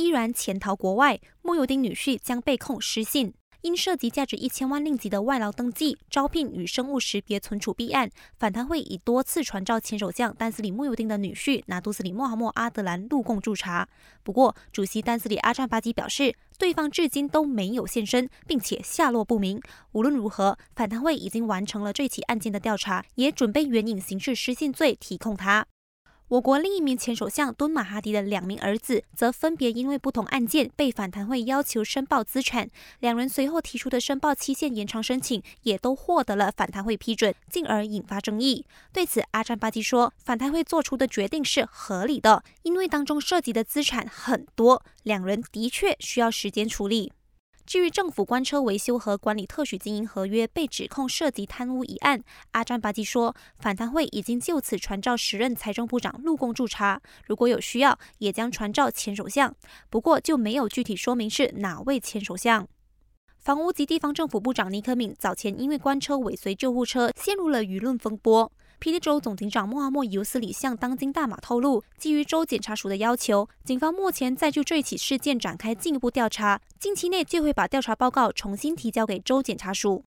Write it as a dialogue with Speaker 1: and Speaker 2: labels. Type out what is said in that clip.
Speaker 1: 依然潜逃国外，穆尤丁女婿将被控失信。因涉及价值一千万令吉的外劳登记、招聘与生物识别存储弊案，反贪会已多次传召前首相丹斯里穆尤丁的女婿拿督斯里穆哈默阿德兰入贡驻查。不过，主席丹斯里阿占巴基表示，对方至今都没有现身，并且下落不明。无论如何，反贪会已经完成了这起案件的调查，也准备援引刑事失信罪提控他。我国另一名前首相敦马哈迪的两名儿子，则分别因为不同案件被反弹会要求申报资产。两人随后提出的申报期限延长申请，也都获得了反弹会批准，进而引发争议。对此，阿占巴基说，反弹会做出的决定是合理的，因为当中涉及的资产很多，两人的确需要时间处理。至于政府官车维修和管理特许经营合约被指控涉及贪污一案，阿占巴基说，反贪会已经就此传召时任财政部长陆贡驻查，如果有需要，也将传召前首相。不过就没有具体说明是哪位前首相。房屋及地方政府部长尼克敏早前因为官车尾随救护车，陷入了舆论风波。霹雳州总警长穆阿莫尤斯里向当今大马透露，基于州检察署的要求，警方目前在就这起事件展开进一步调查，近期内就会把调查报告重新提交给州检察署。